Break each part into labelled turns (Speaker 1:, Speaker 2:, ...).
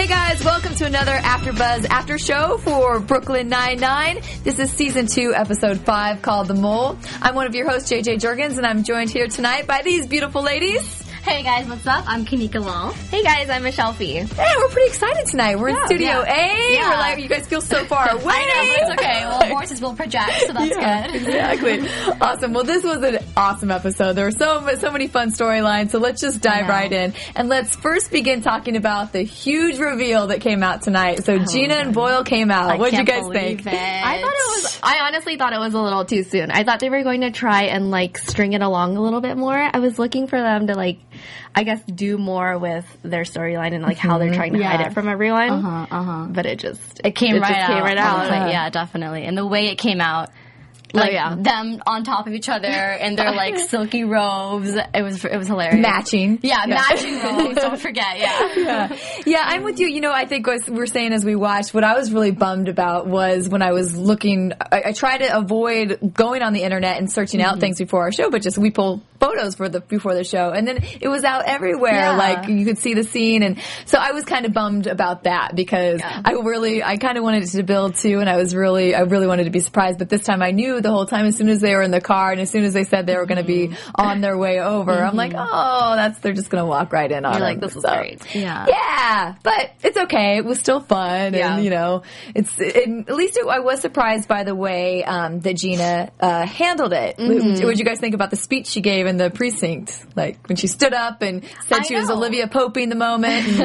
Speaker 1: Hey guys, welcome to another AfterBuzz After Show for Brooklyn Nine-Nine. This is season two, episode five, called The Mole. I'm one of your hosts, JJ Jurgens, and I'm joined here tonight by these beautiful ladies.
Speaker 2: Hey guys, what's up? I'm Kanika Lal.
Speaker 3: Hey guys, I'm Michelle Phi.
Speaker 1: Hey, we're pretty excited tonight. We're in Studio
Speaker 2: yeah.
Speaker 1: A.
Speaker 2: Yeah.
Speaker 1: We're like, you guys feel so far away.
Speaker 2: I know, but it's okay. Well, voices will project, so that's
Speaker 1: Yeah,
Speaker 2: good.
Speaker 1: exactly. awesome. Well, this was an awesome episode. There were so so many fun storylines. So let's just dive right in and let's first begin talking about the huge reveal that came out tonight. So oh, Gina and Boyle came out. What did you guys think?
Speaker 2: It.
Speaker 3: I thought it was. I honestly thought it was a little too soon. I thought they were going to try and like string it along a little bit more. I was looking for them to like, I guess, do more with their storyline and like how they're trying to hide it from everyone.
Speaker 2: Uh-huh, uh-huh.
Speaker 3: But it just
Speaker 2: It came
Speaker 3: it
Speaker 2: right
Speaker 3: just
Speaker 2: out.
Speaker 3: came right out.
Speaker 2: was like, yeah, definitely. And the way it came out, Oh, like
Speaker 3: yeah.
Speaker 2: them on top of each other in their like silky robes, it was it was hilarious.
Speaker 1: Matching.
Speaker 2: Yeah, matching robes. Don't forget. Yeah.
Speaker 1: yeah. yeah, I'm with you. You know, I think what we we're saying as we watched, what I was really bummed about was when I was looking, I, I try to avoid going on the internet and searching out mm-hmm. things before our show, but just we pull photos for the before the show, and then it was out everywhere.
Speaker 2: Yeah.
Speaker 1: Like you could see the scene, and so I was kind of bummed about that because I really, I kind of wanted it to build too, and I was really, I really wanted to be surprised. But this time, I knew the whole time as soon as they were in the car, and as soon as they said they were going to be on their way over, I'm like, oh, that's they're just going to walk right in on
Speaker 3: You're like, this is
Speaker 1: So-
Speaker 3: great.
Speaker 2: Yeah.
Speaker 1: yeah, but it's okay. It was still fun,
Speaker 3: Yeah.
Speaker 1: and you know, it's it, at least it, I was surprised by the way um, that Gina uh, handled it. What
Speaker 3: Mm-hmm.
Speaker 1: did you guys think about the speech she gave in the precinct? Like when she stood up and said
Speaker 2: I
Speaker 1: she was
Speaker 2: know.
Speaker 1: Olivia Poping the moment.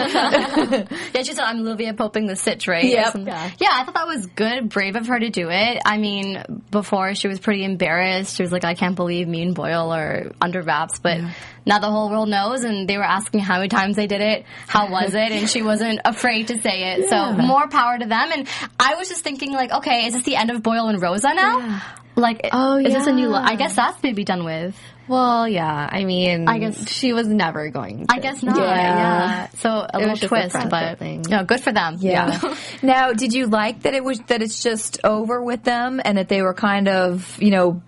Speaker 2: Yeah, she said I'm Olivia Poping the Sitch, right?
Speaker 1: Yep.
Speaker 2: Something. Yeah. I thought that was good, brave of her to do it. I mean, before she was pretty embarrassed. She was like, I can't believe me and Boyle are under wraps, but now the whole world knows and they were asking how many times they did it, how was it, and she wasn't afraid to say it. So more power to them. And I was just thinking like, okay, is this the end of Boyle and Rosa now? Like,
Speaker 3: Oh,
Speaker 2: is this a new?
Speaker 3: yeah.
Speaker 2: Lo- I guess that's maybe done with.
Speaker 3: Well, yeah. I mean,
Speaker 2: I guess-
Speaker 3: she was never going. To.
Speaker 2: I guess not.
Speaker 1: Yeah.
Speaker 2: Yeah. So a little
Speaker 3: was a
Speaker 2: twist, but
Speaker 3: thing.
Speaker 2: no, good for them.
Speaker 1: yeah. now, did you like that it was that it's just over with them and that they were kind of you know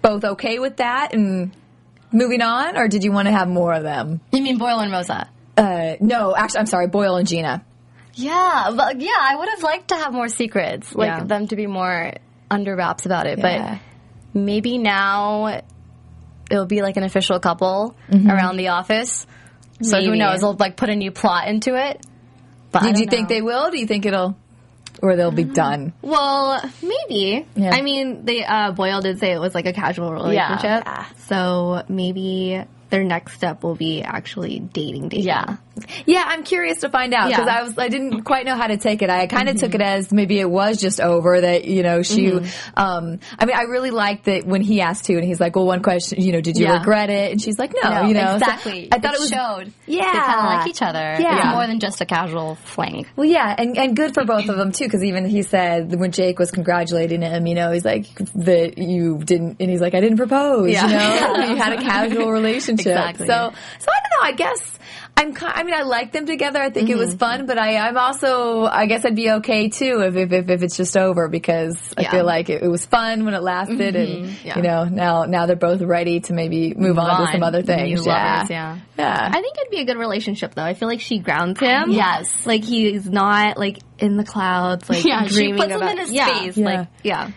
Speaker 1: both okay with that and moving on, or did you want to have more of them?
Speaker 2: You mean Boyle and Rosa?
Speaker 1: Uh, no, actually, I'm sorry, Boyle and Gina.
Speaker 2: Yeah, but yeah, I would have liked to have more secrets, like
Speaker 3: Yeah.
Speaker 2: them to be more under wraps about it.
Speaker 1: Yeah.
Speaker 2: But maybe now it'll be like an official couple
Speaker 1: Mm-hmm.
Speaker 2: around the office. So who knows? They'll like put a new plot into it. But
Speaker 1: Do you think they will? Do you think it'll, or they'll be done?
Speaker 3: Well, maybe.
Speaker 1: Yeah.
Speaker 3: I mean, they uh, Boyle did say it was like a casual relationship.
Speaker 2: Yeah.
Speaker 3: So maybe their next step will be actually dating. dating.
Speaker 2: Yeah.
Speaker 1: Yeah, I'm curious to find out because
Speaker 3: Yeah.
Speaker 1: I was I didn't quite know how to take it. I kind of took it as maybe it was just over that you know she. Um, I mean, I really liked that when he asked too, and he's like, "Well, one question, you know, did you
Speaker 2: Yeah.
Speaker 1: regret it?" And she's like, "No,
Speaker 2: No,
Speaker 1: you know." So
Speaker 2: exactly.
Speaker 1: I thought it, was
Speaker 2: showed.
Speaker 1: Yeah.
Speaker 2: they kind of like each other.
Speaker 1: Yeah.
Speaker 2: it's more than just a casual fling.
Speaker 1: Well, yeah, and, and good for both of them too, because even he said when Jake was congratulating him, you know, he's like that you didn't, and he's like, I didn't propose,
Speaker 2: Yeah.
Speaker 1: you know, you had a casual relationship.
Speaker 2: Exactly.
Speaker 1: So, so I don't know. I guess I'm. I mean, I like them together. I think it
Speaker 2: Mm-hmm.
Speaker 1: was fun, but I, I'm also. I guess I'd be okay too if if, if, if it's just over because I
Speaker 3: Yeah.
Speaker 1: feel like it, it was fun when it lasted, and
Speaker 3: Yeah.
Speaker 1: you know now now they're both ready to maybe move, on, to some other things. yeah.
Speaker 2: lovers, yeah.
Speaker 1: yeah.
Speaker 3: I think it'd be a good relationship though. I feel like she grounds him.
Speaker 2: Yes.
Speaker 3: Like he's not like in the clouds, like
Speaker 2: Yeah, she
Speaker 3: dreaming
Speaker 2: puts him in his
Speaker 3: yeah.
Speaker 2: space.
Speaker 1: Yeah.
Speaker 2: Like
Speaker 3: Yeah.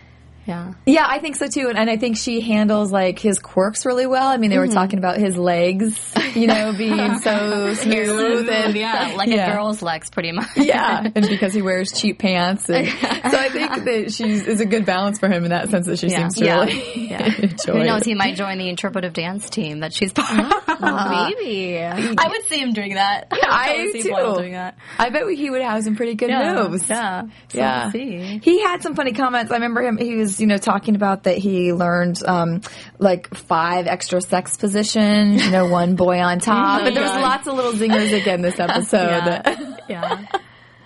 Speaker 2: Yeah.
Speaker 1: Yeah, I think so too, and, and I think she handles like his quirks really well. I mean, they were mm-hmm. talking about his legs, you know, being so smooth and
Speaker 2: yeah, like
Speaker 1: Yeah.
Speaker 2: a girl's legs, pretty much.
Speaker 1: yeah, and because he wears cheap pants, and so I think that she's is a good balance for him in that sense that she
Speaker 2: Yeah.
Speaker 1: seems to
Speaker 2: Yeah.
Speaker 1: really
Speaker 2: Yeah.
Speaker 1: enjoy.
Speaker 2: Who knows?
Speaker 1: it.
Speaker 2: He might join the interpretive dance team that she's part of. Ah.
Speaker 3: Maybe.
Speaker 2: I would see him doing that.
Speaker 1: I
Speaker 2: would
Speaker 1: do
Speaker 2: see
Speaker 1: too.
Speaker 2: doing that.
Speaker 1: I bet he would have some pretty good moves.
Speaker 2: Yeah. So
Speaker 1: Yeah.
Speaker 2: we'll see.
Speaker 1: He had some funny comments. I remember him, he was, you know, talking about that he learned, um, like five extra sex positions, you know, one boy on top. But there was lots of little zingers again this episode.
Speaker 2: Yeah. yeah.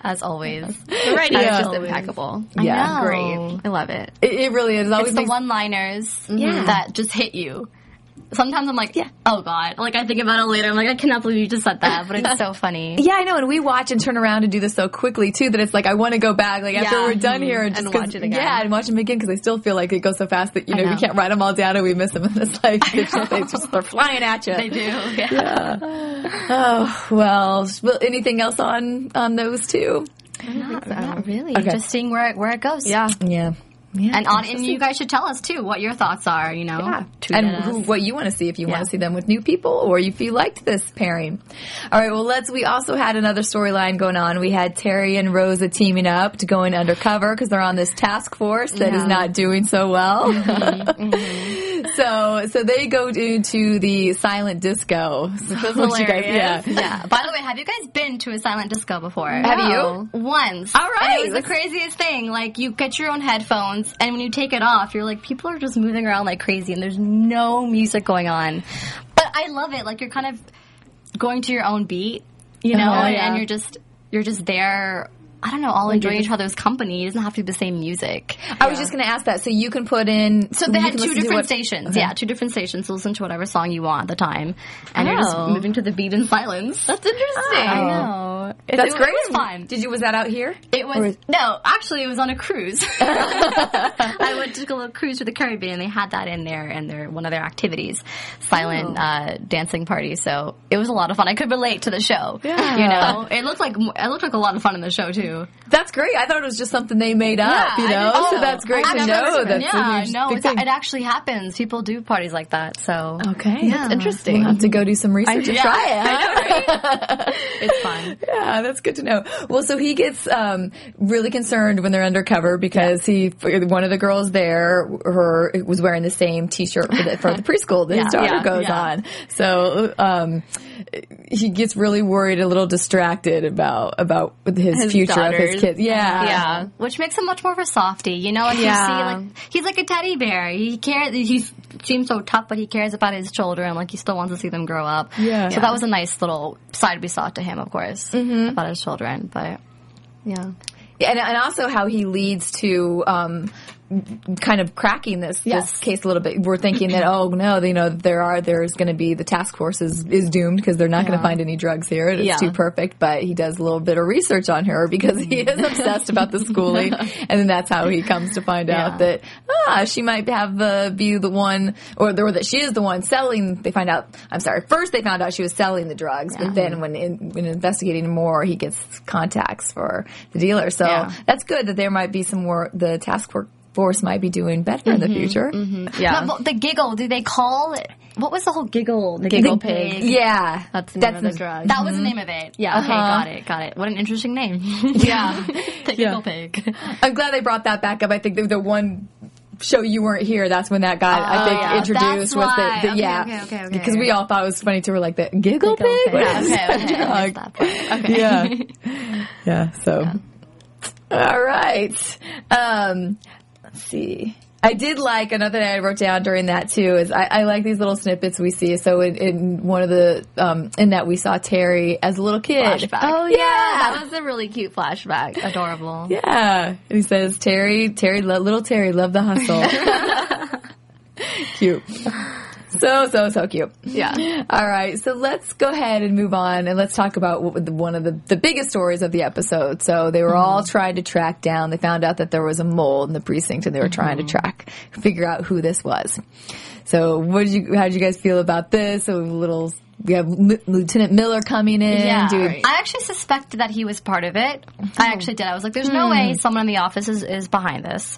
Speaker 2: As always.
Speaker 3: The writing
Speaker 1: Yeah.
Speaker 3: is just impeccable.
Speaker 1: Yeah.
Speaker 2: know.
Speaker 3: Great. I love it.
Speaker 1: It, it really is. It always
Speaker 2: It's the
Speaker 1: makes-
Speaker 2: one-liners
Speaker 3: Yeah.
Speaker 2: that just hit you. Sometimes I'm like, yeah, oh god. Like I think about it later. I'm like, I cannot believe you just said that, but it's so funny.
Speaker 1: Yeah, I know, and we watch and turn around and do this so quickly too that it's like I want to go back like after
Speaker 2: Yeah.
Speaker 1: we're done here and,
Speaker 3: And watch it again.
Speaker 1: Yeah, and watch them again because I still feel like it goes so fast that you know,
Speaker 2: know.
Speaker 1: we can't write them all down and we miss them. And it's like it's just, they just they're flying at you.
Speaker 2: They do. Yeah.
Speaker 1: Oh well, well, anything else on on those two?
Speaker 2: Not really.
Speaker 1: Okay.
Speaker 2: Just seeing where it, where it goes.
Speaker 3: Yeah.
Speaker 1: Yeah. Yeah,
Speaker 2: And on, and you guys should tell us too what your thoughts are. You know,
Speaker 1: Yeah. And who, what you want to see if you want to see them with new people or if you liked this pairing. All right. Well, let's. We also had another storyline going on. We had Terry and Rosa teaming up to go in undercover because they're on this task force that is
Speaker 2: Yeah.
Speaker 1: not doing so well. so, so they go into the silent disco.
Speaker 2: This
Speaker 1: What
Speaker 2: is
Speaker 1: you guys-
Speaker 2: hilarious.
Speaker 1: yeah.
Speaker 2: yeah. By the way, have you guys been to a silent disco before?
Speaker 1: Have you?
Speaker 2: Once.
Speaker 1: All right.
Speaker 2: And it was the craziest thing. Like, you get your own headphones, and when you take it off, you're like, people are just moving around like crazy, and there's no music going on. But I love it. Like, you're kind of going to your own beat, you know,
Speaker 1: Uh-huh,
Speaker 2: and, and you're just, you're just there. I don't know, all enjoy each other's company. It doesn't have to be the same music.
Speaker 1: I was just going to ask that. So you can put in.
Speaker 2: So they had two different
Speaker 1: what-
Speaker 2: stations.
Speaker 1: Okay.
Speaker 2: Yeah, two different stations. to listen to whatever song you want at the time, and you're just
Speaker 3: Oh.
Speaker 2: moving to the beat in silence.
Speaker 3: That's interesting.
Speaker 2: I know. It-
Speaker 1: That's
Speaker 2: it,
Speaker 1: great.
Speaker 2: It was fun.
Speaker 1: Did you? Was that out here?
Speaker 2: It was no, actually, it was on a cruise. I went to a cruise to the Caribbean. and They had that in there, and their one of their activities, silent
Speaker 1: Oh.
Speaker 2: uh, dancing party. So it was a lot of fun. I could relate to the show.
Speaker 1: Yeah.
Speaker 2: you know, it looked like it looked like a lot of fun in the show too.
Speaker 1: That's great. I thought it was just something they made up.
Speaker 2: Yeah,
Speaker 1: you know, so that's great
Speaker 2: I've
Speaker 1: to know. That's
Speaker 2: yeah, no, it actually happens. People do parties like that. So
Speaker 1: Okay,
Speaker 2: Yeah.
Speaker 3: Interesting.
Speaker 1: We'll have to go do some research and
Speaker 2: Yeah.
Speaker 1: try it. huh?
Speaker 2: it's fun.
Speaker 1: Yeah, that's good to know. Well, so he gets um, really concerned when they're undercover because he, one of the girls there, her was wearing the same T-shirt for the, for the preschool that his daughter goes on. So um, he gets really worried, a little distracted about about his,
Speaker 3: His
Speaker 1: future of
Speaker 3: daughters.
Speaker 1: his kids. Yeah,
Speaker 3: Yeah.
Speaker 2: which makes him much more of a softie. You know, like
Speaker 3: Yeah.
Speaker 2: you see, like he's like a teddy bear. He cares. He seems so tough, but he cares about his children. Like he still wants to see them grow up.
Speaker 1: Yeah.
Speaker 2: So that was a nice little side we saw to him, of course, about his children. But yeah,
Speaker 1: and, and also how he leads to um, kind of cracking this
Speaker 2: Yes.
Speaker 1: this case a little bit. We're thinking that oh no, you know there are there's going to be the task force is, is doomed because they're not going to find any drugs here. It's
Speaker 2: Yeah.
Speaker 1: too perfect. But he does a little bit of research on her because he is obsessed about the schooling, and then that's how he comes to find out that ah she might have uh, be the one or, or that she is the one selling. They find out. I'm sorry. First they found out she was selling the drugs, but then when in, when investigating more, he gets contacts for the dealer. So
Speaker 2: Yeah.
Speaker 1: that's good that there might be some more. The task for- force might be doing better in the future.
Speaker 3: Yeah.
Speaker 2: No, but the giggle. do they call it? What was the whole giggle? The
Speaker 3: Giggle pig.
Speaker 1: Yeah,
Speaker 3: That's the name of the drug.
Speaker 2: That was the name of it. Yeah. Okay.
Speaker 1: Uh-huh.
Speaker 2: Got it. Got it. What an interesting name.
Speaker 1: yeah.
Speaker 2: the giggle pig.
Speaker 1: I'm glad they brought that back up. I think the, the one show you weren't here. That's when that got I
Speaker 2: Oh,
Speaker 1: think
Speaker 2: yeah.
Speaker 1: introduced
Speaker 2: That's
Speaker 1: was the,
Speaker 2: why.
Speaker 1: the
Speaker 2: Okay,
Speaker 1: yeah
Speaker 2: okay, okay, okay.
Speaker 1: because we all thought it was funny too. We're like the giggle, pig.
Speaker 2: pig. Yeah, okay, okay.
Speaker 1: Drug?
Speaker 2: that part. Okay.
Speaker 1: Yeah, yeah. So, all right. Um, let's see. I did like another thing I wrote down during that too is I, I like these little snippets we see. So in, in one of the um, in that we saw Terry as a little kid.
Speaker 2: Flashback.
Speaker 3: Oh yeah.
Speaker 1: Yeah.
Speaker 3: that was a really cute flashback.
Speaker 2: Adorable.
Speaker 1: Yeah. And he says, Terry, Terry, little Terry, love the hustle. cute. So, so, so cute.
Speaker 3: Yeah.
Speaker 1: All right. So let's go ahead and move on and let's talk about what, the- one of the, the biggest stories of the episode. So they were all mm-hmm. trying to track down, they found out that there was a mole in the precinct and they were trying to mm-hmm. track, figure out who this was. So what did you, how did you guys feel about this? A little, we have L- Lieutenant Miller coming in.
Speaker 2: Yeah,
Speaker 1: doing-
Speaker 2: I actually suspected that he was part of it. I oh. actually did. I was like, "There's hmm. no way someone in the office is, is behind this."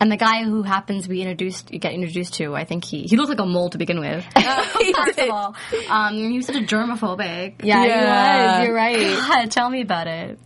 Speaker 2: And the guy who happens to be introduced, you get introduced to, I think he he looked like a mole to begin with. First of all, um, he was such a germophobic.
Speaker 3: Yeah,
Speaker 1: Yeah.
Speaker 3: he was. You're right.
Speaker 2: God, tell me about it.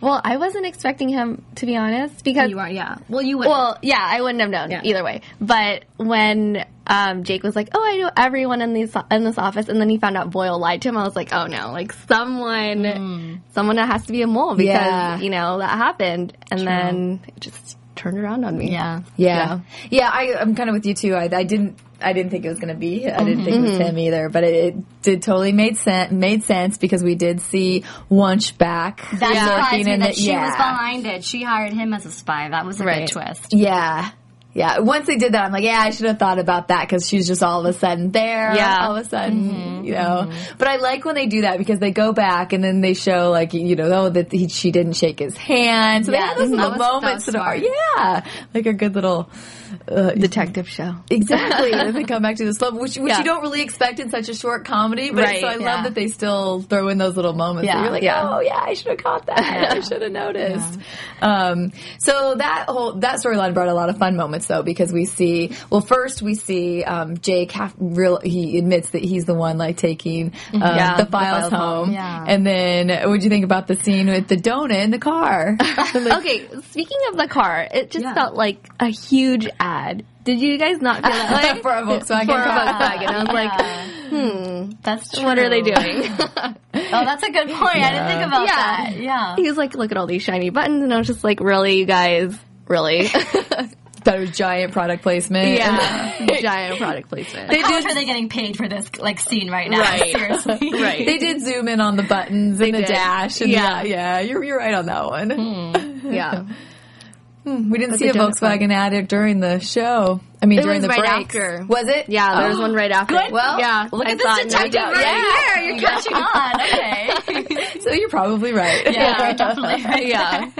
Speaker 3: Well, I wasn't expecting him to be honest because
Speaker 2: You are, yeah. Well, you would.
Speaker 3: Well, yeah, I wouldn't have known
Speaker 2: Yeah.
Speaker 3: either way. But when um, Jake was like, "Oh, I know everyone in these in this office," and then he found out Boyle lied to him, I was like, "Oh no! Like someone, someone that has to be a mole because
Speaker 1: Yeah.
Speaker 3: you know that happened." And then it just turned around on me.
Speaker 2: yeah.
Speaker 1: Yeah, yeah. I, I'm kind of with you too. I, I didn't. I didn't think it was going to be. I didn't mm-hmm. think it was mm-hmm. him either. But it, it did totally made sense. Made sense because we did see Wuntch back
Speaker 2: That surprised me
Speaker 1: in
Speaker 2: that
Speaker 1: the-
Speaker 2: she
Speaker 1: yeah.
Speaker 2: was behind it. She hired him as a spy. That was a
Speaker 3: Right.
Speaker 2: good twist.
Speaker 1: Yeah. Yeah. Once they did that, I'm like, yeah, I should have thought about that because she's just all of a sudden there.
Speaker 3: Yeah.
Speaker 1: All of a sudden, you know. But I like when they do that because they go back and then they show like, you know, oh, that he, she didn't shake his hand. So they
Speaker 2: Yeah,
Speaker 1: have those little moments that are, yeah, like a good little. Uh,
Speaker 3: Detective show.
Speaker 1: Exactly. and they come back to this level, which, which
Speaker 3: Yeah.
Speaker 1: you don't really expect in such a short comedy. But
Speaker 3: Right,
Speaker 1: so I
Speaker 2: yeah.
Speaker 1: love that they still throw in those little moments.
Speaker 2: Yeah.
Speaker 1: You're like, oh yeah, I should have caught that. I should have noticed. Um, so that whole that storyline brought a lot of fun moments though, because we see well, first we see um, Jake have real. He admits that he's the one like taking um, the
Speaker 3: the
Speaker 1: files
Speaker 3: files
Speaker 1: home.
Speaker 3: home.
Speaker 1: And then what would you think about the scene with the donut in the car?
Speaker 3: okay, speaking of the car, it just felt like a huge ad. Did you guys not feel that way?
Speaker 1: For a Volkswagen
Speaker 3: For a
Speaker 1: car.
Speaker 3: Volkswagen. I was like,
Speaker 2: like, hmm, that's true.
Speaker 3: what are they doing?
Speaker 2: Oh, that's a good point. I didn't think about
Speaker 3: Yeah.
Speaker 2: that. Yeah.
Speaker 3: he was like, look at all these shiny buttons, and I was just like, really, you guys, really?
Speaker 1: that was giant product placement.
Speaker 3: yeah, giant product placement.
Speaker 2: How much are they getting paid for this like scene right now?
Speaker 3: Right.
Speaker 2: Seriously.
Speaker 3: right.
Speaker 1: They did zoom in on the buttons and the
Speaker 3: did.
Speaker 1: dash. And yeah,
Speaker 3: Yeah.
Speaker 1: yeah, you're you're right on that one. Hmm.
Speaker 3: yeah.
Speaker 1: We didn't see
Speaker 3: a
Speaker 1: Volkswagen ad during the show. I mean,
Speaker 3: It
Speaker 1: during the
Speaker 3: right
Speaker 1: breaks.
Speaker 3: after.
Speaker 1: Was it?
Speaker 3: Yeah, there was oh. one right after.
Speaker 1: Good. Well,
Speaker 3: yeah.
Speaker 2: Look
Speaker 3: I
Speaker 2: at this detective
Speaker 3: doubt.
Speaker 2: right
Speaker 3: Yeah.
Speaker 2: here. You're catching on. Okay.
Speaker 1: So you're probably right.
Speaker 2: yeah, you're definitely right.
Speaker 3: Yeah.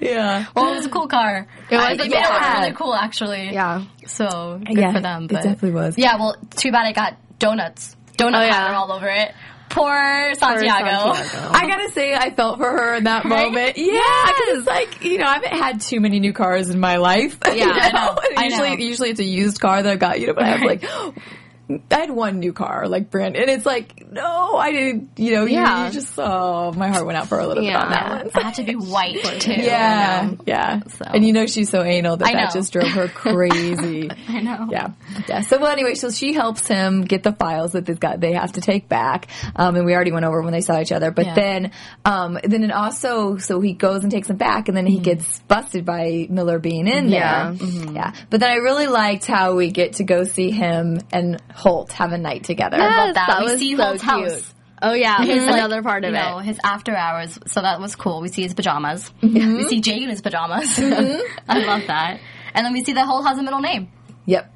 Speaker 1: yeah.
Speaker 2: Well, it was a cool car. It
Speaker 3: was
Speaker 2: uh,
Speaker 3: I,
Speaker 2: they
Speaker 3: cool
Speaker 2: it
Speaker 1: car.
Speaker 2: really cool, actually.
Speaker 3: Yeah.
Speaker 2: So good
Speaker 1: Yeah,
Speaker 2: for them.
Speaker 1: it definitely was.
Speaker 2: Yeah. Well, too bad I got donuts. Donut
Speaker 3: Oh, yeah.
Speaker 2: all over it. Poor Santiago.
Speaker 3: Santiago.
Speaker 1: I gotta say, I felt for her in that
Speaker 2: Right?
Speaker 1: moment. Yeah, because it's like you know, I haven't had too many new cars in my life.
Speaker 2: Yeah,
Speaker 1: you
Speaker 2: I know.
Speaker 1: And
Speaker 2: I
Speaker 1: usually,
Speaker 2: know.
Speaker 1: usually it's a used car that I've got. You know, but I have
Speaker 2: Right.
Speaker 1: like. I had one new car, like brand, and it's like, no, I didn't. You know, you-
Speaker 3: Yeah.
Speaker 1: you, just oh, my heart went out for a little bit on that
Speaker 3: Yeah.
Speaker 1: one.
Speaker 2: It had to be white too.
Speaker 1: Yeah, yeah.
Speaker 2: So.
Speaker 1: And you know she's so anal that
Speaker 2: I
Speaker 1: that just drove her crazy.
Speaker 2: I know.
Speaker 1: Yeah, yeah. So well, anyway, so she helps him get the files that they've got. They have to take back, um, and we already went over when they saw each other. But
Speaker 2: Yeah.
Speaker 1: then, um, then it also, so he goes and takes them back, and then
Speaker 2: Mm-hmm.
Speaker 1: he gets busted by Miller being in
Speaker 3: Yeah.
Speaker 1: there. Yeah. But then I really liked how we get to go see him and Holt have a night together.
Speaker 2: I love that. We
Speaker 3: was
Speaker 2: see
Speaker 3: so
Speaker 2: Holt's
Speaker 3: cute.
Speaker 2: house.
Speaker 3: Oh yeah,
Speaker 2: His, like,
Speaker 3: another part of
Speaker 2: you
Speaker 3: it.
Speaker 2: know, his after hours. So that was cool. We see his pajamas.
Speaker 1: Mm-hmm.
Speaker 2: We see Jake in his pajamas. I love that. And then we see that Holt has a middle name.
Speaker 1: Yep.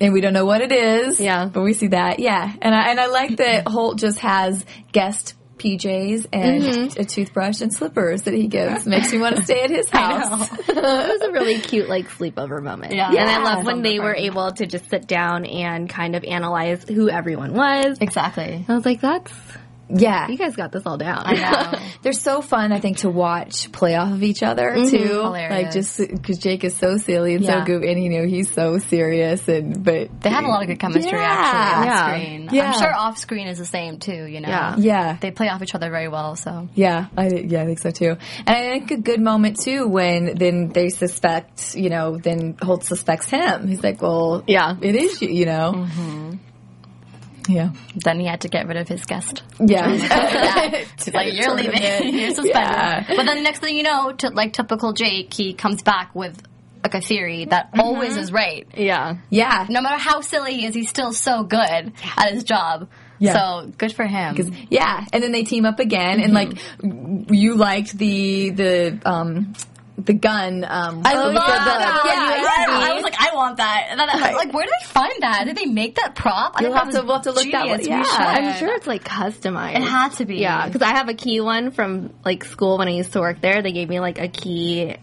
Speaker 1: And we don't know what it is.
Speaker 3: Yeah.
Speaker 1: But we see that. Yeah. And I, and I like that Holt just has guest PJs and
Speaker 2: Mm-hmm.
Speaker 1: a toothbrush and slippers that he gives. Makes me want to stay at his house.
Speaker 3: it was a really cute like sleepover moment.
Speaker 2: Yeah.
Speaker 3: And I
Speaker 1: Yeah.
Speaker 3: love when they were able to just sit down and kind of analyze who everyone was.
Speaker 2: Exactly.
Speaker 3: I was like, that's
Speaker 1: Yeah.
Speaker 3: you guys got this all down.
Speaker 2: I know.
Speaker 1: They're so fun, I think, to watch play off of each other too.
Speaker 2: Mm-hmm. Hilarious.
Speaker 1: Like just because Jake is so silly and
Speaker 2: Yeah.
Speaker 1: so goofy, and you know he's so serious, and but
Speaker 2: They have a lot of good chemistry
Speaker 1: Yeah.
Speaker 2: actually on
Speaker 3: Yeah.
Speaker 2: screen.
Speaker 1: Yeah.
Speaker 2: I'm sure off screen is the same too, you know.
Speaker 3: Yeah.
Speaker 1: yeah,
Speaker 2: They play off each other very well, so
Speaker 1: Yeah, I yeah, I think so too. And I think a good moment too when then they suspect, you know, then Holt suspects him. He's like, well,
Speaker 3: Yeah.
Speaker 1: it is you, you know.
Speaker 2: Mm-hmm.
Speaker 1: Yeah,
Speaker 2: then he had to get rid of his guest.
Speaker 1: yeah,
Speaker 2: It's like you're leaving, you're suspended.
Speaker 1: Yeah.
Speaker 2: But then the next thing you know, to like typical Jake, he comes back with like a theory that always is right.
Speaker 3: Yeah.
Speaker 1: yeah.
Speaker 2: No matter how silly he is, he's still so good at his job.
Speaker 1: Yeah.
Speaker 2: So good for him.
Speaker 1: Yeah, and then they team up again, and like you liked the the um the gun. Um,
Speaker 2: I love that.
Speaker 1: the-
Speaker 2: Yeah,
Speaker 1: yeah,
Speaker 2: I was like, I want that. And then I was like, where did they find that? Did they make that prop? I
Speaker 1: You'll have to- we'll have to look that one- yeah.
Speaker 3: I'm sure it's like customized.
Speaker 2: It had to be.
Speaker 3: Yeah, because I have a key one from like school when I used to work there. They gave me like a key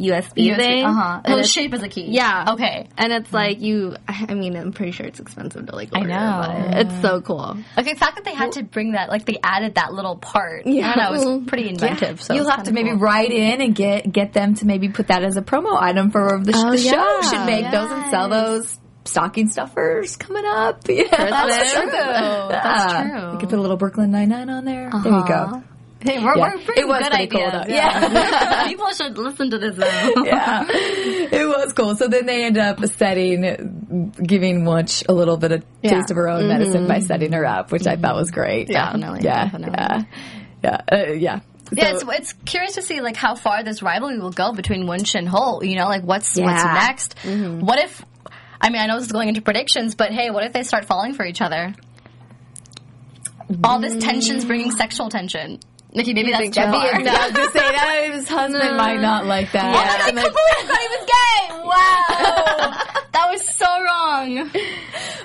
Speaker 3: USB, thing.
Speaker 2: Uh huh.
Speaker 3: And
Speaker 2: It'll
Speaker 3: it's-
Speaker 2: shape as a key.
Speaker 3: Yeah.
Speaker 2: Okay.
Speaker 3: And it's like you. I mean, I'm pretty sure it's expensive to like. Order,
Speaker 2: know.
Speaker 3: But it's so cool.
Speaker 2: Okay, the fact that they had to bring that, like they added that little part,
Speaker 3: Yeah.
Speaker 2: I don't know, it was pretty inventive. So
Speaker 1: You'll have to
Speaker 2: kinda
Speaker 1: maybe
Speaker 2: cool.
Speaker 1: write in and get get them to maybe put that as a promo item for the, sh-
Speaker 3: Oh,
Speaker 1: the show. Should make those and sell those stocking stuffers coming up. Yeah,
Speaker 2: That's true. That's
Speaker 1: Yeah.
Speaker 2: true.
Speaker 1: You could put a little Brooklyn Nine Nine on there. There you go.
Speaker 2: Hey, we're,
Speaker 1: Yeah.
Speaker 2: we're pretty
Speaker 1: It was
Speaker 2: good
Speaker 1: pretty cool, though.
Speaker 2: Yeah. People should listen to this though.
Speaker 1: yeah, it was cool. So then they end up setting, giving Wuntch a little bit of
Speaker 2: Yeah.
Speaker 1: taste of her own medicine mm-hmm. by setting her up, which I thought was great.
Speaker 2: Definitely,
Speaker 1: yeah,
Speaker 2: definitely.
Speaker 1: yeah, yeah, uh, yeah.
Speaker 2: Yeah, it's, it's curious to see like how far this rivalry will go between Wuntch and Holt. You know, like what's what's
Speaker 1: Yeah.
Speaker 2: next? Mm-hmm. What if? I mean, I know this is going into predictions, but hey, what if they start falling for each other? All this tension's bringing mm. sexual tension. Nikki, maybe that's too
Speaker 1: That'd no, I was just saying that his husband might not like that.
Speaker 2: Oh my god, I can't believe I thought he was gay! Wow! that was so wrong.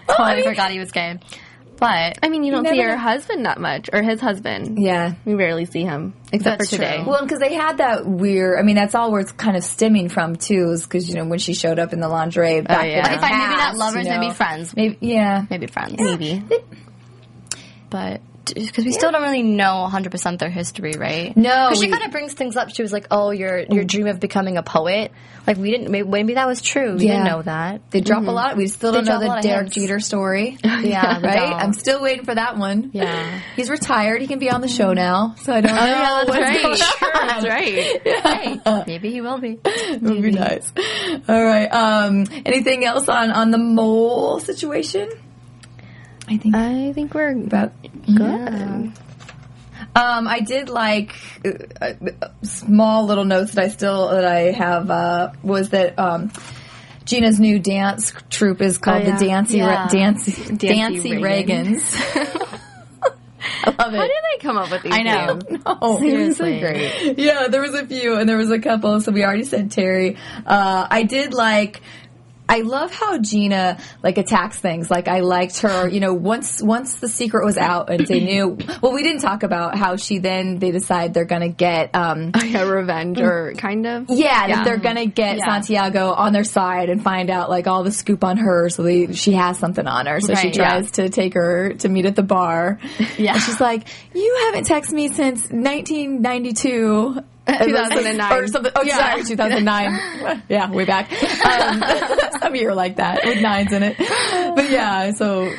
Speaker 2: totally forgot he was gay. But
Speaker 3: I mean, you don't see her husband that much, or his husband.
Speaker 1: Yeah.
Speaker 3: We rarely see him, except
Speaker 2: That's
Speaker 3: for today.
Speaker 2: true.
Speaker 1: Well, because they had that weird. I mean, that's all where it's kind of stemming from too, is because you know when she showed up in the lingerie oh, back
Speaker 3: yeah.
Speaker 1: in
Speaker 2: okay,
Speaker 1: the
Speaker 2: fine, maybe not lovers,
Speaker 1: you know.
Speaker 2: maybe friends.
Speaker 1: Maybe yeah.
Speaker 2: Maybe friends.
Speaker 3: Maybe.
Speaker 2: but because we still don't really know 100% their history, right?
Speaker 1: No,
Speaker 2: Because she kind of brings things up. She was like, "Oh, your your mm. dream of becoming a poet." Like we didn't. Maybe, maybe that was true. We didn't know that.
Speaker 1: They drop a mm-hmm. lot. We still don't know
Speaker 2: drop a lot
Speaker 1: the Derek. Jeter story.
Speaker 2: Yeah,
Speaker 1: right. I'm still waiting for that one.
Speaker 2: Yeah.
Speaker 1: he's retired. He can be on the show mm. now. So I don't oh, know.
Speaker 3: Oh, yeah, that's right.
Speaker 1: on.
Speaker 3: That's right.
Speaker 2: Hey, maybe he will be.
Speaker 1: It would be nice. All right. Um, anything else on on the mole situation? I think
Speaker 3: I think we're
Speaker 1: about
Speaker 3: good.
Speaker 1: Um, I did like uh, uh, small little notes that I still that I have uh, was that um, Gina's new dance troupe is called
Speaker 3: Oh, yeah.
Speaker 1: the Dancy
Speaker 2: Yeah.
Speaker 1: Ra- Dancy Dancy
Speaker 3: Reagan.
Speaker 1: Reagans. I love it.
Speaker 3: How did they come up with these
Speaker 2: I know.
Speaker 3: names?
Speaker 1: Oh,
Speaker 2: Seriously.
Speaker 1: great. Yeah, there was a few, and there was a couple. So we already said Terry. Uh, I did like. I love how Gina like attacks things. Like I liked her, you know, once once the secret was out and they knew. Well, we didn't talk about how she then they decide they're gonna get. um
Speaker 3: Yeah, revenge or kind of.
Speaker 1: yeah, that they're gonna get
Speaker 2: Yeah.
Speaker 1: Santiago on their side and find out like all the scoop on her, so they, she has something on her. So she
Speaker 2: Right,
Speaker 1: tries to take her to meet at the bar.
Speaker 2: Yeah.
Speaker 1: and she's like, "You haven't texted me since 1992."
Speaker 3: 2009.
Speaker 1: or something. Oh,
Speaker 2: Yeah.
Speaker 1: sorry, 2009. yeah, way back. Um, some year like that with nines in it. But yeah, so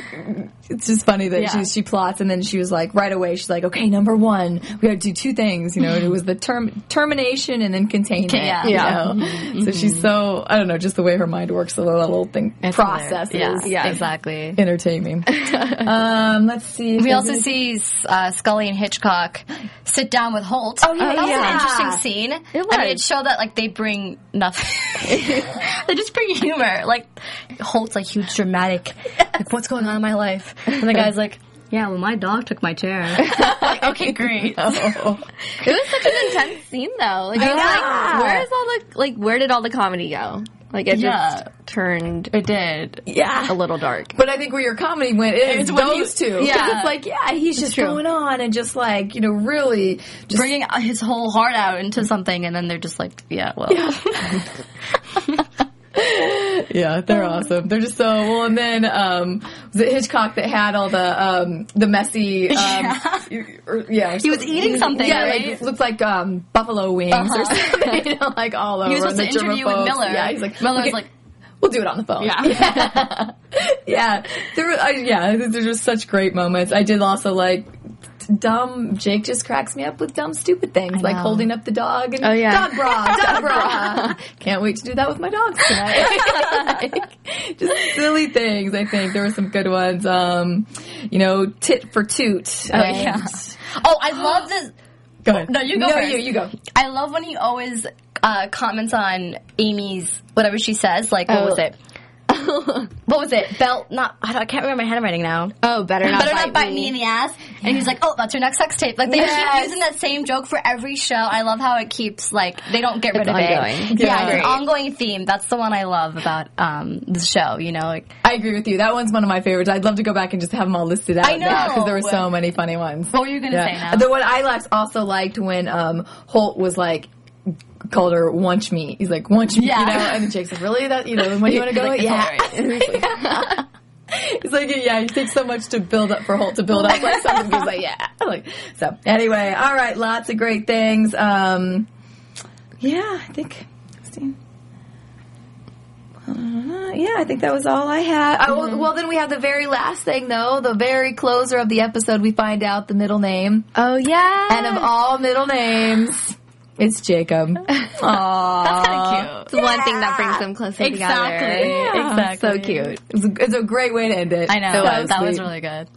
Speaker 1: it's just funny that
Speaker 2: Yeah.
Speaker 1: she she plots and then she was like right away. She's like, okay, number one, we got to do two things. You know, and it was the term termination and then containment.
Speaker 2: Yeah.
Speaker 1: you
Speaker 3: Yeah.
Speaker 1: know? So she's so I don't know, just the way her mind works, the little thing processes.
Speaker 2: Yeah,
Speaker 3: Yeah.
Speaker 2: exactly.
Speaker 1: entertaining um, let's see.
Speaker 2: We
Speaker 1: there's
Speaker 2: also
Speaker 1: any-
Speaker 2: see uh, Scully and Hitchcock sit down with Holt. Oh
Speaker 1: yeah,
Speaker 2: that was an interesting scene.
Speaker 3: It was.
Speaker 2: I mean, it showed that like they bring nothing. they just bring humor. Like Holt's like huge dramatic. Like what's going on in my life? And the guy's like, yeah, well, my dog took my chair. like, okay, great.
Speaker 3: It was such an intense scene though. Like I was like, where is all the like where did all the comedy go? Like it
Speaker 2: Yeah.
Speaker 3: just turned
Speaker 2: It did.
Speaker 1: yeah.
Speaker 3: a little dark.
Speaker 1: But I think where your comedy went is
Speaker 2: It's when
Speaker 1: those
Speaker 2: you-
Speaker 1: two. 'Cause
Speaker 2: yeah.
Speaker 1: it's like, yeah, he's just
Speaker 2: true.
Speaker 1: going on and just like, you know, really just
Speaker 2: Bringing his whole heart out into something, and then they're just like, yeah, well,
Speaker 1: Yeah, they're awesome. They're just so well. And then um, was it Hitchcock that had all the um, the messy? Um, yeah, or, yeah
Speaker 2: He was eating something,
Speaker 1: Yeah,
Speaker 2: right?
Speaker 1: like, looked like um, buffalo wings or
Speaker 2: Uh-huh.
Speaker 1: something. You know, like all over.
Speaker 2: He was supposed to interview with. Miller.
Speaker 1: Yeah, he's like
Speaker 2: Miller's
Speaker 1: "Okay,
Speaker 2: like,
Speaker 1: We'll do it on the phone.
Speaker 2: Yeah.
Speaker 1: yeah. There were, I, yeah, there's just such great moments. I did also like dumb. Jake just cracks me up with dumb, stupid things like holding up the dog and
Speaker 3: Oh, yeah.
Speaker 1: dog bra, dog bra. Can't wait to do that with my dogs tonight. Like, just silly things. I think there were some good ones. Um, you know, tit for toot.
Speaker 2: Oh, yeah. Oh, I love this.
Speaker 1: Go ahead.
Speaker 2: No, you go
Speaker 1: No,
Speaker 2: first.
Speaker 1: you, you go.
Speaker 2: I love when he always uh, comments on Amy's whatever she says. Like, what
Speaker 3: Oh.
Speaker 2: was it? what was it? Belt? Not. I, don't, I can't remember my handwriting now.
Speaker 3: Oh, better not
Speaker 2: Better
Speaker 3: bite
Speaker 2: not bite
Speaker 3: me.
Speaker 2: me in the ass. And he's like, "Oh, that's your next sex tape." Like they
Speaker 1: Yes.
Speaker 2: keep using that same joke for every show. I love how it keeps like they don't get rid
Speaker 3: It's
Speaker 2: of
Speaker 3: ongoing.
Speaker 2: it. Yeah,
Speaker 1: Yeah.
Speaker 2: it's an ongoing theme. That's the one I love about um, the show. You know, like
Speaker 1: I agree with you. That one's one of my favorites. I'd love to go back and just have them all listed out
Speaker 2: I know.
Speaker 1: because there were so many funny ones.
Speaker 2: what were you gonna say now?
Speaker 1: The one I liked, also liked when um, Holt was like called her Wuntch Me. He's like Wuntch Me,
Speaker 2: Yeah.
Speaker 1: you know. And then Jake's like, really? That you know? When do you want to go?
Speaker 2: Like,
Speaker 1: yeah. He's like, yeah, it takes so much to build up for Holt to build up like something. He's like, yeah. Like, so anyway, all right, lots of great things. Um, yeah, I think. see. Uh, yeah, I think that was all I had. Oh, well, well, then we have the very last thing, though. The very closer of the episode, we find out the middle name.
Speaker 3: Oh yeah.
Speaker 1: And of all middle names, it's Jacob. Aww.
Speaker 2: That's kind of cute.
Speaker 3: it's one thing that brings them closer
Speaker 2: Exactly.
Speaker 3: together.
Speaker 2: Exactly. Exactly.
Speaker 3: So cute.
Speaker 1: It's a, it's a great way to end it.
Speaker 2: I know.
Speaker 1: So
Speaker 2: that, that was really good.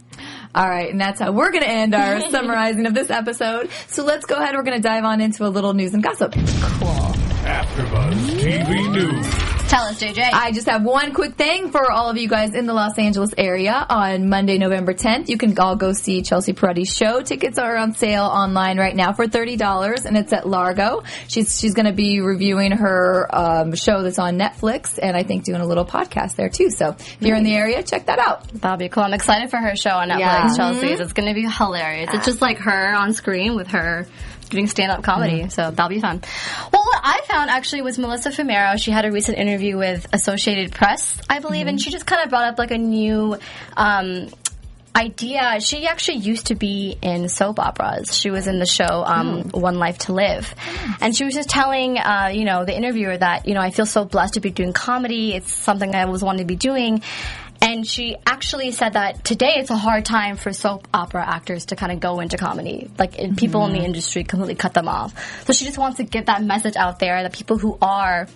Speaker 1: All right, and that's how we're going to end our summarizing of this episode. So let's go ahead. We're going to dive on into a little news and gossip.
Speaker 2: Cool.
Speaker 4: AfterBuzz TV News.
Speaker 2: Tell us, JJ.
Speaker 1: I just have one quick thing for all of you guys in the Los Angeles area. On Monday, November 10th, you can all go see Chelsea Peretti's show. Tickets are on sale online right now for $30 and it's at Largo. She's, she's going to be reviewing her um, show that's on Netflix and I think doing a little podcast there too. So if you're in the area, check that out.
Speaker 2: That'll be cool. I'm excited for her show on Netflix,
Speaker 3: Yeah.
Speaker 2: Chelsea's. It's going to be hilarious. It's just like her on screen with her doing stand-up comedy, so that'll be fun. Well, what I found actually was Melissa Fumero. She had a recent interview with Associated Press, I believe, and she just kind of brought up like a new um, idea. She actually used to be in soap operas. She was in the show um, One Life to Live, and she was just telling uh, you know the interviewer that you know I feel so blessed to be doing comedy. It's something I always wanted to be doing. And she actually said that today it's a hard time for soap opera actors to kind of go into comedy. Like and people in the mm-hmm. industry completely cut them off. So she just wants to get that message out there that people who are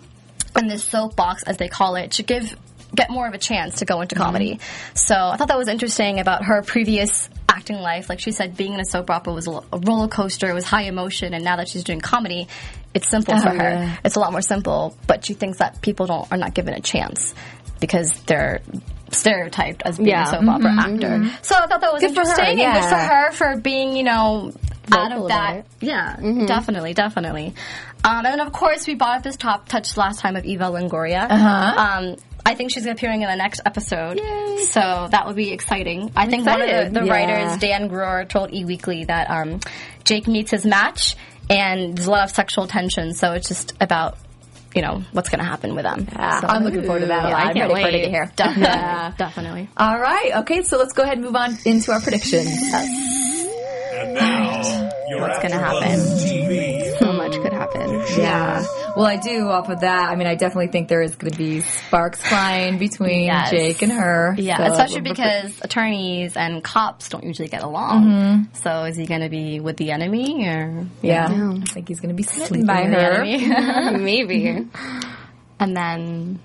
Speaker 2: in this soapbox, as they call it, should give get more of a chance to go into mm-hmm. comedy. So I thought that was interesting about her previous acting life. Like she said, being in a soap opera was a a roller coaster. It was high emotion, and now that she's doing comedy, it's simple for
Speaker 1: Oh,
Speaker 2: her.
Speaker 1: yeah.
Speaker 2: It's a lot more simple. But she thinks that people don't are not given a chance because they're stereotyped as being
Speaker 3: Yeah.
Speaker 2: a soap opera actor. So I thought that was
Speaker 1: Good for her,
Speaker 2: interesting and good for
Speaker 1: yeah.
Speaker 2: her for being, you know, out of that. Yeah, definitely, definitely. Um, and then of course we brought up this top touch last time of Eva Longoria.
Speaker 1: Uh-huh.
Speaker 2: Um, I think she's appearing in the next episode, so that would be exciting. I think one of the, the
Speaker 1: Yeah.
Speaker 2: writers, Dan Goor, told E Weekly that um, Jake meets his match, and there's a lot of sexual tension. So it's just about you know what's going to happen with them.
Speaker 1: Yeah,
Speaker 2: So-
Speaker 1: I'm looking forward to that.
Speaker 2: Yeah,
Speaker 1: I'm
Speaker 2: I can't
Speaker 1: ready for it to
Speaker 2: wait.
Speaker 1: get here.
Speaker 2: Definitely,
Speaker 1: Yeah.
Speaker 2: definitely.
Speaker 1: All right. Okay. So let's go ahead and move on into our predictions.
Speaker 4: And now, your
Speaker 2: What's gonna
Speaker 4: AfterBuzz
Speaker 2: happen?
Speaker 1: Yeah. Well, I do off of that. I mean, I definitely think there is going to be sparks flying between
Speaker 2: Yes.
Speaker 1: Jake and her.
Speaker 2: Yeah,
Speaker 1: So
Speaker 2: especially because attorneys and cops don't usually get along. Mm-hmm. So is he going to be with the enemy or
Speaker 1: Yeah. I think he's going to be smitten by
Speaker 2: with the
Speaker 1: her.
Speaker 2: enemy?
Speaker 3: Maybe.
Speaker 2: and then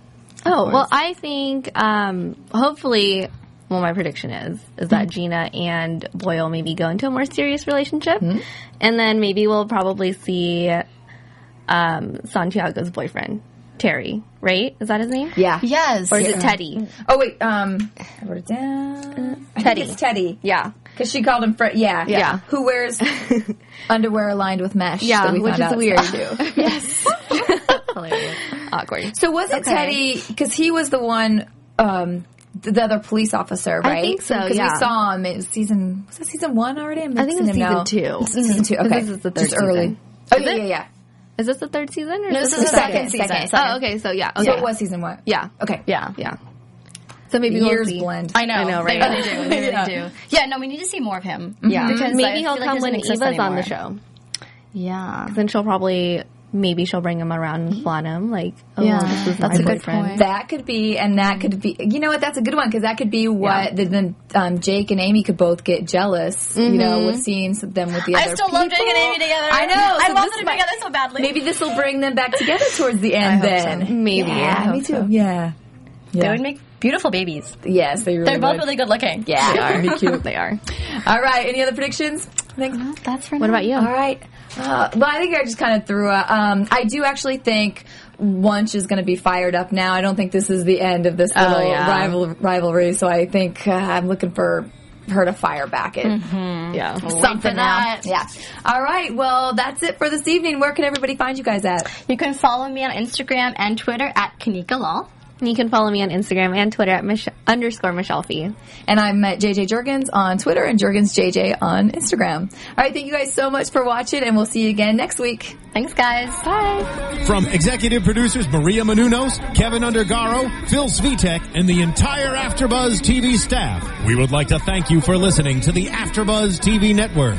Speaker 3: Oh well, I think um, hopefully. Well, my prediction is is that mm-hmm. Gina and Boyle maybe go into a more serious relationship, mm-hmm. and then maybe we'll probably see um, Santiago's boyfriend Terry. Right? Is that his name?
Speaker 1: Yeah.
Speaker 2: yes,
Speaker 3: Or is it Teddy?
Speaker 1: Oh wait. Um, I wrote it down. I
Speaker 3: Teddy.
Speaker 1: think it's Teddy.
Speaker 3: Yeah.
Speaker 1: Because she called him Fred. Yeah.
Speaker 3: Yeah.
Speaker 1: Who wears underwear lined with mesh?
Speaker 3: Yeah,
Speaker 1: that we
Speaker 3: which is weird.
Speaker 1: too.
Speaker 2: yes, hilarious, awkward.
Speaker 1: So was it Teddy? Because he was the one, um, the, the other police officer, right?
Speaker 3: I think so,
Speaker 1: Because
Speaker 3: yeah.
Speaker 1: we saw him in season. Was it season one already? I'm
Speaker 3: I think
Speaker 1: mixing
Speaker 3: it's
Speaker 1: him
Speaker 3: season
Speaker 1: now.
Speaker 3: two.
Speaker 1: Season two. Okay,
Speaker 3: this is the third
Speaker 1: Just early.
Speaker 3: season.
Speaker 1: Oh yeah, yeah, yeah.
Speaker 3: Is this the third season? Or
Speaker 2: No,
Speaker 3: is
Speaker 2: this
Speaker 3: this
Speaker 2: is
Speaker 3: the
Speaker 2: the second,
Speaker 1: second,
Speaker 2: season.
Speaker 1: second.
Speaker 3: Oh, okay. So yeah. Okay.
Speaker 1: So it was season one.
Speaker 3: Yeah.
Speaker 1: Okay.
Speaker 2: Yeah,
Speaker 3: Yeah. So maybe we'll
Speaker 1: Years
Speaker 3: see.
Speaker 1: blend.
Speaker 2: I know.
Speaker 3: I know, right?
Speaker 2: They really do. They really
Speaker 1: Yeah.
Speaker 2: do. Yeah, no, we need to see more of him. Mhm.
Speaker 3: Yeah.
Speaker 2: because
Speaker 3: maybe
Speaker 2: feel
Speaker 3: he'll come
Speaker 2: he
Speaker 3: when
Speaker 2: doesn't
Speaker 3: Eva's
Speaker 2: exist
Speaker 3: on the show.
Speaker 2: Yeah,
Speaker 3: Then she'll probably maybe she'll bring him around and flaunt him like, oh,
Speaker 2: Yeah,
Speaker 3: this is
Speaker 2: that's
Speaker 3: my
Speaker 2: a good
Speaker 3: boyfriend.
Speaker 2: point.
Speaker 1: That could be, and that could be. You know what? That's a good one because that could be what the, then um, Jake and Amy could both get jealous. You know, with seeing them with the
Speaker 2: I
Speaker 1: other.
Speaker 2: I still love Jake and. Amy together.
Speaker 1: I know.
Speaker 2: I
Speaker 1: so
Speaker 2: love them
Speaker 1: might-
Speaker 2: together so badly.
Speaker 1: Maybe this will bring them back together towards the end.
Speaker 2: hope
Speaker 1: then
Speaker 2: so.
Speaker 3: Maybe.
Speaker 1: Yeah,
Speaker 3: I hope
Speaker 1: me too.
Speaker 3: so.
Speaker 1: Yeah.
Speaker 2: they would make beautiful babies.
Speaker 1: yes, they really
Speaker 2: They're both
Speaker 1: would.
Speaker 2: really good looking.
Speaker 1: Yeah,
Speaker 3: They are.
Speaker 1: Be cute.
Speaker 3: they are.
Speaker 1: All right. Any other predictions? Thanks.
Speaker 2: That's for
Speaker 3: What about you?
Speaker 1: All right. Uh, well, I think I just kind of threw a. Um, I do actually think Wuntch is going to be fired up now. I don't think this is the end of this
Speaker 3: Oh,
Speaker 1: little
Speaker 3: yeah.
Speaker 1: rival rivalry. So I think uh, I'm looking for her to fire back it.
Speaker 3: Yeah.
Speaker 1: Something
Speaker 2: for that.
Speaker 1: now. Yeah. All right. Well, that's it for this evening. Where can everybody find you guys at?
Speaker 2: You can follow me on Instagram and Twitter at Kanika Lal.
Speaker 3: And you can follow me on Instagram and Twitter at Mich- underscore Michelle Phi.
Speaker 1: And I'm at JJ Jurgens on Twitter and Jurgens JJ on Instagram. All right, thank you guys so much for watching, and we'll see you again next week.
Speaker 2: Thanks, guys.
Speaker 3: Bye.
Speaker 4: From executive producers Maria Menounos, Kevin Undergaro, Phil Svitek, and the entire AfterBuzz TV staff, we would like to thank you for listening to the AfterBuzz TV network.